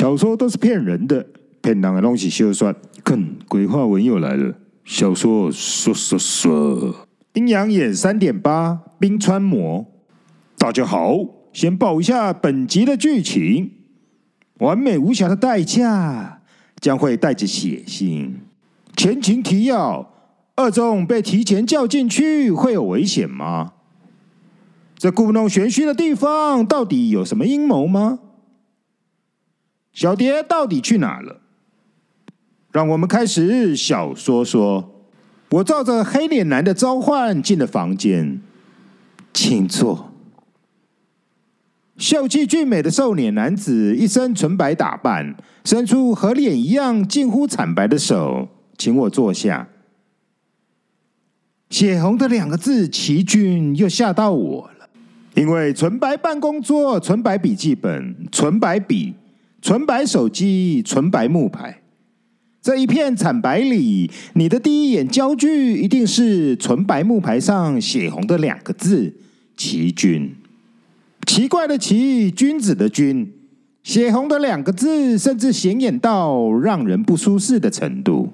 小说都是骗人的，骗人的东西休算。看，鬼话文又来了。小说说说说，阴阳眼三点八，冰川魔。大家好，先报一下本集的剧情。完美无瑕的代价将会带着血腥。前情提要：二中被提前叫进去，会有危险吗？这故弄玄虚的地方，到底有什么阴谋吗？小蝶到底去哪了？让我们开始小说说。我照着黑脸男的召唤进了房间，请坐。秀气俊美的瘦脸男子，一身纯白打扮，伸出和脸一样近乎惨白的手，请我坐下。血红的两个字，奇君又吓到我了。因为纯白办公桌、纯白笔记本、纯白笔、纯白手机、纯白木牌，这一片惨白里，你的第一眼焦距一定是纯白木牌上血红的两个字“奇君”。奇怪的“奇”，君子的“君”，血红的两个字，甚至显眼到让人不舒适的程度。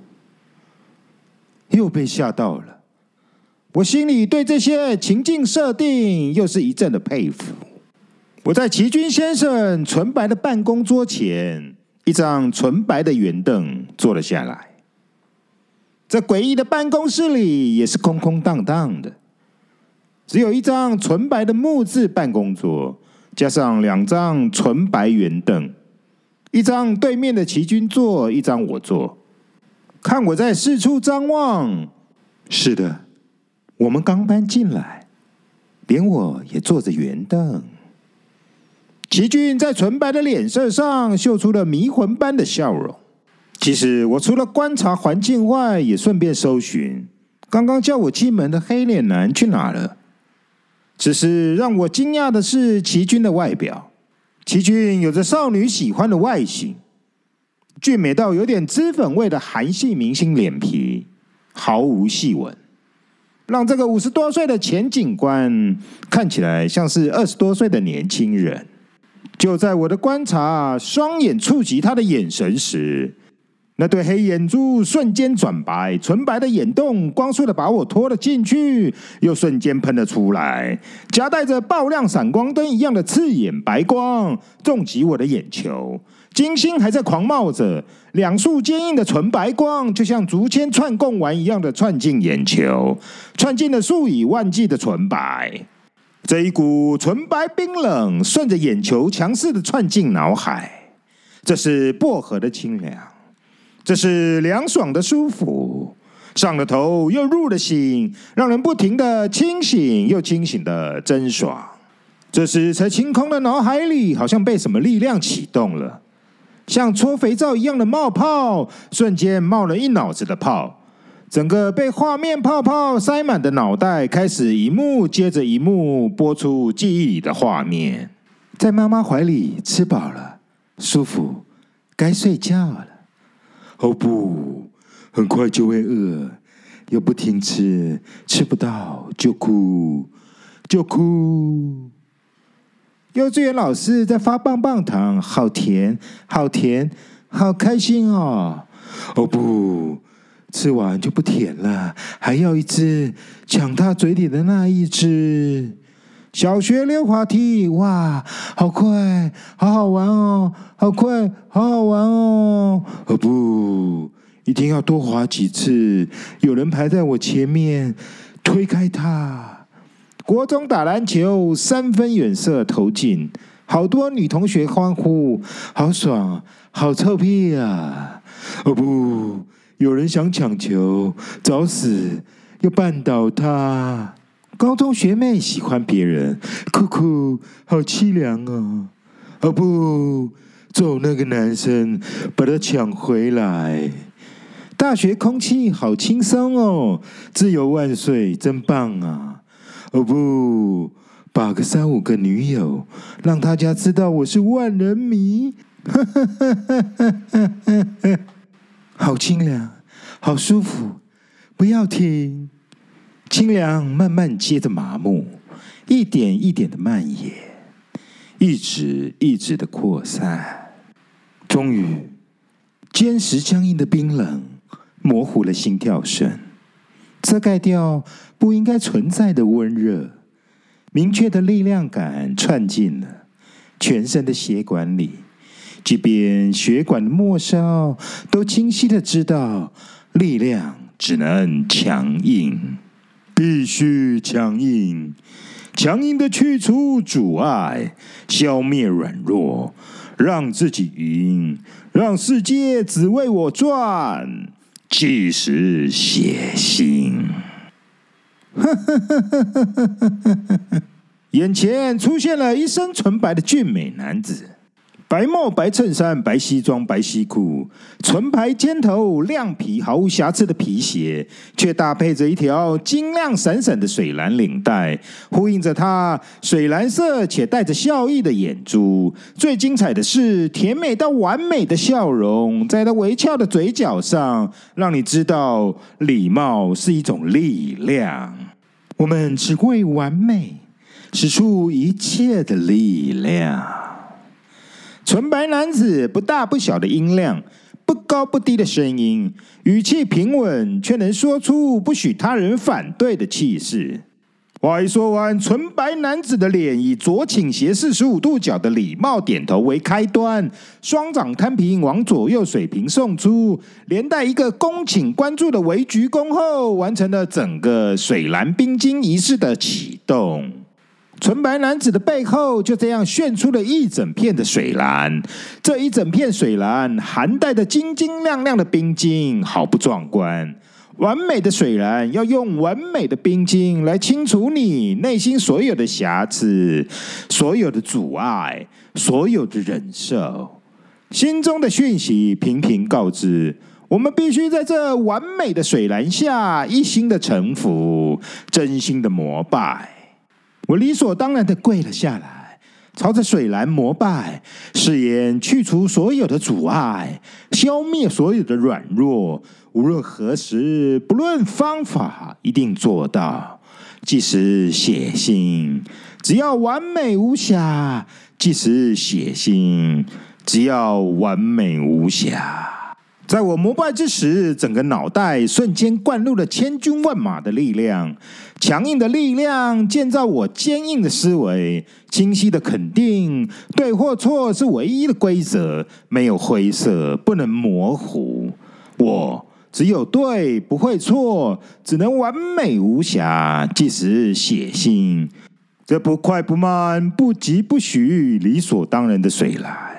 又被吓到了。我心里对这些情境设定又是一阵的佩服。我在奇君先生纯白的办公桌前，一张纯白的圆凳坐了下来。这诡异的办公室里也是空空荡荡的，只有一张纯白的木质办公桌，加上两张纯白圆凳，一张对面的奇君坐，一张我坐。看我在四处张望，是的。我们刚搬进来，连我也坐着圆凳。奇俊在纯白的脸色上秀出了迷魂般的笑容。其实我除了观察环境外，也顺便搜寻刚刚叫我进门的黑脸男去哪了。只是让我惊讶的是奇君的外表。奇俊有着少女喜欢的外形，俊美到有点脂粉味的韩系明星脸皮，毫无细纹。让这个五十多岁的前警官看起来像是二十多岁的年轻人。就在我的观察，双眼触及他的眼神时，那对黑眼珠瞬间转白，纯白的眼洞光速的把我拖了进去，又瞬间喷了出来，夹带着爆亮闪光灯一样的刺眼白光，重击我的眼球。金星还在狂冒着，两束坚硬的纯白光，就像竹签串贡丸一样的串进眼球，串进了数以万计的纯白。这一股纯白冰冷，顺着眼球强势的窜进脑海。这是薄荷的清凉，这是凉爽的舒服，上了头又入了心，让人不停的清醒又清醒的真爽。这时才清空的脑海里，好像被什么力量启动了。像搓肥皂一样的冒泡，瞬间冒了一脑子的泡，整个被画面泡泡塞满的脑袋开始一幕接着一幕播出记忆里的画面。在妈妈怀里吃饱了，舒服，该睡觉了。哦不，很快就会饿，又不停吃，吃不到就哭，就哭。幼稚园老师在发棒棒糖，好甜，好甜，好开心哦！哦不，吃完就不舔了，还要一只，抢他嘴里的那一只。小学溜滑梯，哇，好快，好好玩哦，好快，好好玩哦！哦不，一定要多滑几次。有人排在我前面，推开他。国中打篮球，三分远射投进，好多女同学欢呼，好爽，好臭屁啊！哦不，有人想抢球，找死，又绊倒他。高中学妹喜欢别人，哭哭，好凄凉啊！哦不，揍那个男生，把他抢回来。大学空气好轻松哦，自由万岁，真棒啊！哦不，把个三五个女友，让大家知道我是万人迷，好清凉，好舒服，不要停，清凉慢慢接着麻木，一点一点的蔓延，一直一直的扩散。终于，坚实僵硬的冰冷模糊了心跳声，遮盖掉不应该存在的温热。明确的力量感窜进了全身的血管里，即便血管的末梢都清晰的知道，力量只能强硬，必须强硬。强硬的去除阻碍，消灭软弱，让自己赢，让世界只为我转，即使血腥。眼前出现了一身纯白的俊美男子。白帽、白衬衫、白西装、白西裤，纯白尖头、亮皮、毫无瑕疵的皮鞋，却搭配着一条晶亮闪闪的水蓝领带，呼应着他水蓝色且带着笑意的眼珠。最精彩的是，甜美到完美的笑容，在他微翘的嘴角上，让你知道礼貌是一种力量。我们只为完美，使出一切的力量。纯白男子不大不小的音量，不高不低的声音，语气平稳，却能说出不许他人反对的气势。话一说完，纯白男子的脸以左倾斜四十五度角的礼貌点头为开端，双掌摊平往左右水平送出，连带一个恭请关注的微鞠躬后，完成了整个水蓝冰晶仪式的启动。纯白男子的背后就这样炫出了一整片的水蓝，这一整片水蓝含带着晶晶亮亮的冰晶，好不壮观。完美的水蓝要用完美的冰晶来清除你内心所有的瑕疵、所有的阻碍、所有的忍受。心中的讯息频频告知：我们必须在这完美的水蓝下一心的臣服，真心的膜拜。我理所当然的跪了下来，朝着水蓝膜拜，誓言去除所有的阻碍，消灭所有的软弱。无论何时，不论方法，一定做到。即使血腥，只要完美无瑕；即使血腥，只要完美无瑕。在我膜拜之时，整个脑袋瞬间灌入了千军万马的力量，强硬的力量建造我坚硬的思维，清晰的肯定对或错是唯一的规则，没有灰色，不能模糊。我只有对，不会错，只能完美无瑕，即使血腥。这不快不慢，不疾不徐，理所当然的水来。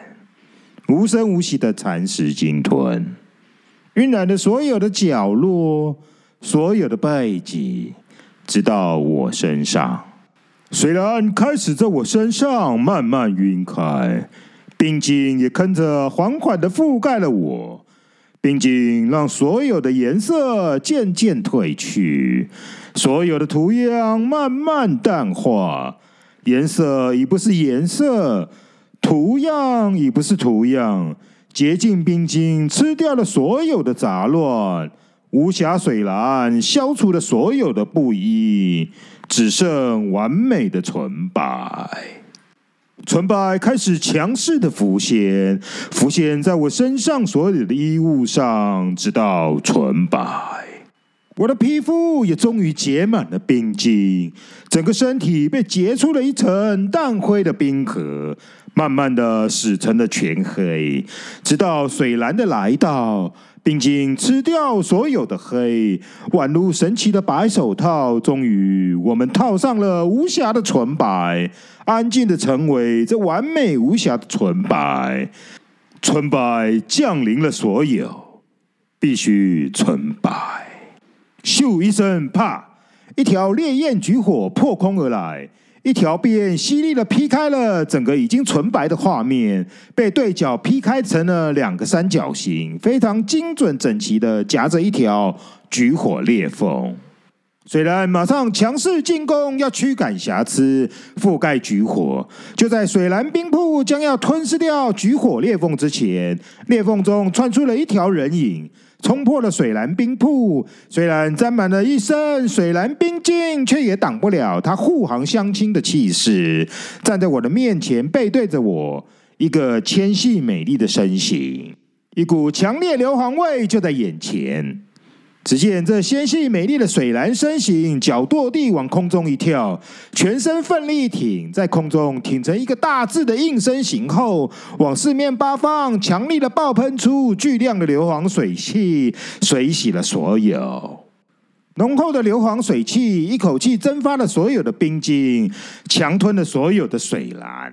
无声无息的蚕食鲸吞，晕染了所有的角落，所有的背脊，直到我身上。虽然开始在我身上慢慢晕开，冰晶也跟着缓缓的覆盖了我。冰晶让所有的颜色渐渐褪去，所有的图样慢慢淡化，颜色已不是颜色。图样已不是图样，洁净冰晶吃掉了所有的杂乱，无瑕水蓝消除了所有的不一，只剩完美的纯白。纯白开始强势的浮现，浮现在我身上所有的衣物上，直到纯白。我的皮肤也终于结满了冰晶，整个身体被结出了一层淡灰的冰壳，慢慢的死成了全黑，直到水蓝的来到，冰晶吃掉所有的黑，宛如神奇的白手套。终于，我们套上了无瑕的纯白，安静的成为这完美无瑕的纯白。纯白降临了，所有必须纯白。咻一声，啪！一条烈焰举火破空而来，一条鞭犀利的劈开了整个已经纯白的画面，被对角劈开成了两个三角形，非常精准整齐的夹着一条举火裂缝。水蓝马上强势进攻，要驱赶瑕疵，覆盖举火。就在水蓝冰瀑将要吞噬掉举火裂缝之前，裂缝中窜出了一条人影。冲破了水蓝冰瀑，虽然沾满了一身水蓝冰晶，却也挡不了他护航相亲的气势。站在我的面前，背对着我，一个纤细美丽的身形，一股强烈硫磺味就在眼前。只见这纤细美丽的水蓝身形，脚跺地往空中一跳，全身奋力一挺，在空中挺成一个大字的应声形后，往四面八方强力的爆喷出巨量的硫磺水汽，水洗了所有。浓厚的硫磺水汽一口气蒸发了所有的冰晶，强吞了所有的水蓝。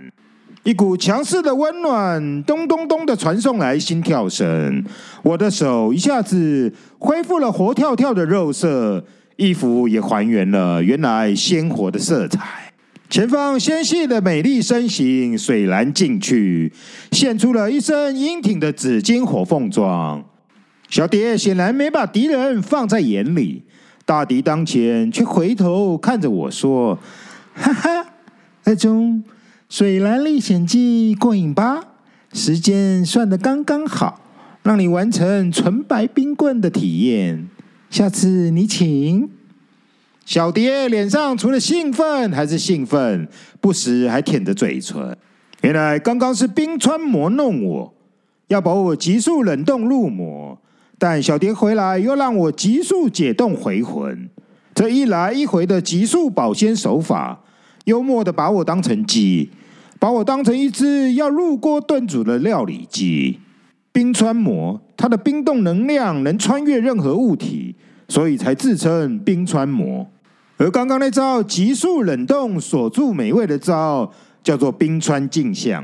一股强势的温暖，咚咚咚的传送来心跳声。我的手一下子恢复了活跳跳的肉色，衣服也还原了原来鲜活的色彩。前方纤细的美丽身形，水蓝进去，现出了一身英挺的紫金火凤装。小蝶显然没把敌人放在眼里，大敌当前，却回头看着我说：“哈哈，二中。”水蓝历险记过瘾吧？时间算得刚刚好，让你完成纯白冰棍的体验。下次你请。小蝶脸上除了兴奋还是兴奋，不时还舔着嘴唇。原来刚刚是冰川魔弄我，要把我急速冷冻入魔，但小蝶回来又让我急速解冻回魂。这一来一回的急速保鲜手法，幽默的把我当成鸡。把我当成一只要入锅炖煮的料理鸡。冰川魔，它的冰冻能量能穿越任何物体，所以才自称冰川魔。而刚刚那招急速冷冻锁住美味的招，叫做冰川镜像，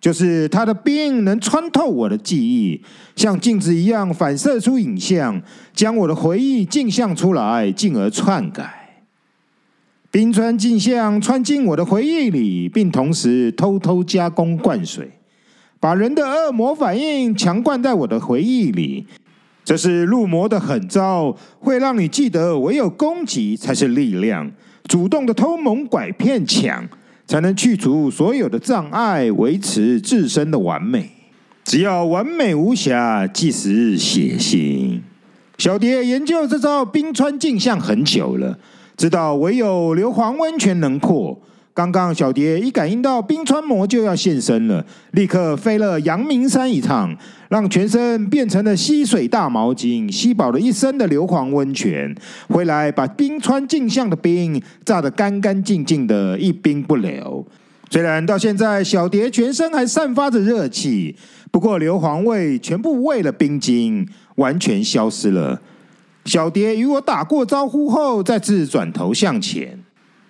就是它的冰能穿透我的记忆，像镜子一样反射出影像，将我的回忆镜像出来，进而篡改。冰川镜像穿进我的回忆里，并同时偷偷加工灌水，把人的恶魔反应强灌在我的回忆里。这是入魔的狠招，会让你记得唯有攻击才是力量，主动的偷蒙拐骗抢，才能去除所有的障碍，维持自身的完美。只要完美无瑕，即使血腥。小蝶研究这招冰川镜像很久了。知道唯有硫磺温泉能破。刚刚小蝶一感应到冰川魔就要现身了，立刻飞了阳明山一趟，让全身变成了吸水大毛巾，吸饱了一身的硫磺温泉，回来把冰川镜像的冰炸得干干净净的，一冰不留。虽然到现在小蝶全身还散发着热气，不过硫磺味全部为了冰晶完全消失了。小蝶与我打过招呼后，再次转头向前。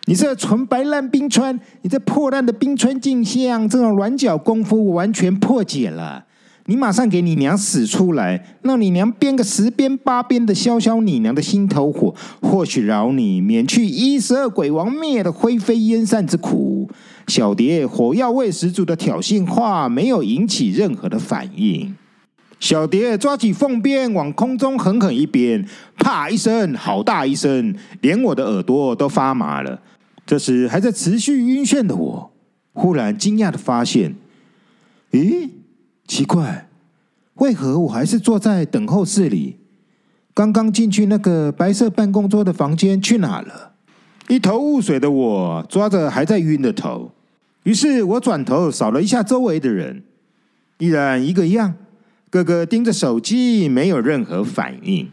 你这纯白烂冰川，你这破烂的冰川镜像，这种软脚功夫我完全破解了。你马上给你娘使出来，让你娘编个十鞭八鞭的消消你娘的心头火，或许饶你免去一十二鬼王灭的灰飞烟散之苦。小蝶火药味十足的挑衅话，没有引起任何的反应。小蝶抓起凤鞭往空中狠狠一鞭，啪一声，好大一声，连我的耳朵都发麻了。这时还在持续晕眩的我，忽然惊讶的发现，咦，奇怪，为何我还是坐在等候室里？刚刚进去那个白色办公桌的房间去哪了？一头雾水的我抓着还在晕的头，于是我转头扫了一下周围的人，依然一个样。个个盯着手机，没有任何反应，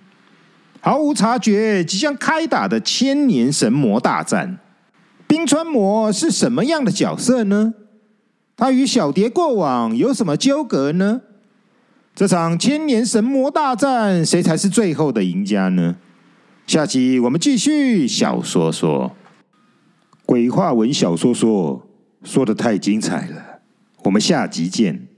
毫无察觉即将开打的千年神魔大战。冰川魔是什么样的角色呢？他与小蝶过往有什么纠葛呢？这场千年神魔大战，谁才是最后的赢家呢？下集我们继续小说说鬼话文小说说，说得太精彩了，我们下集见。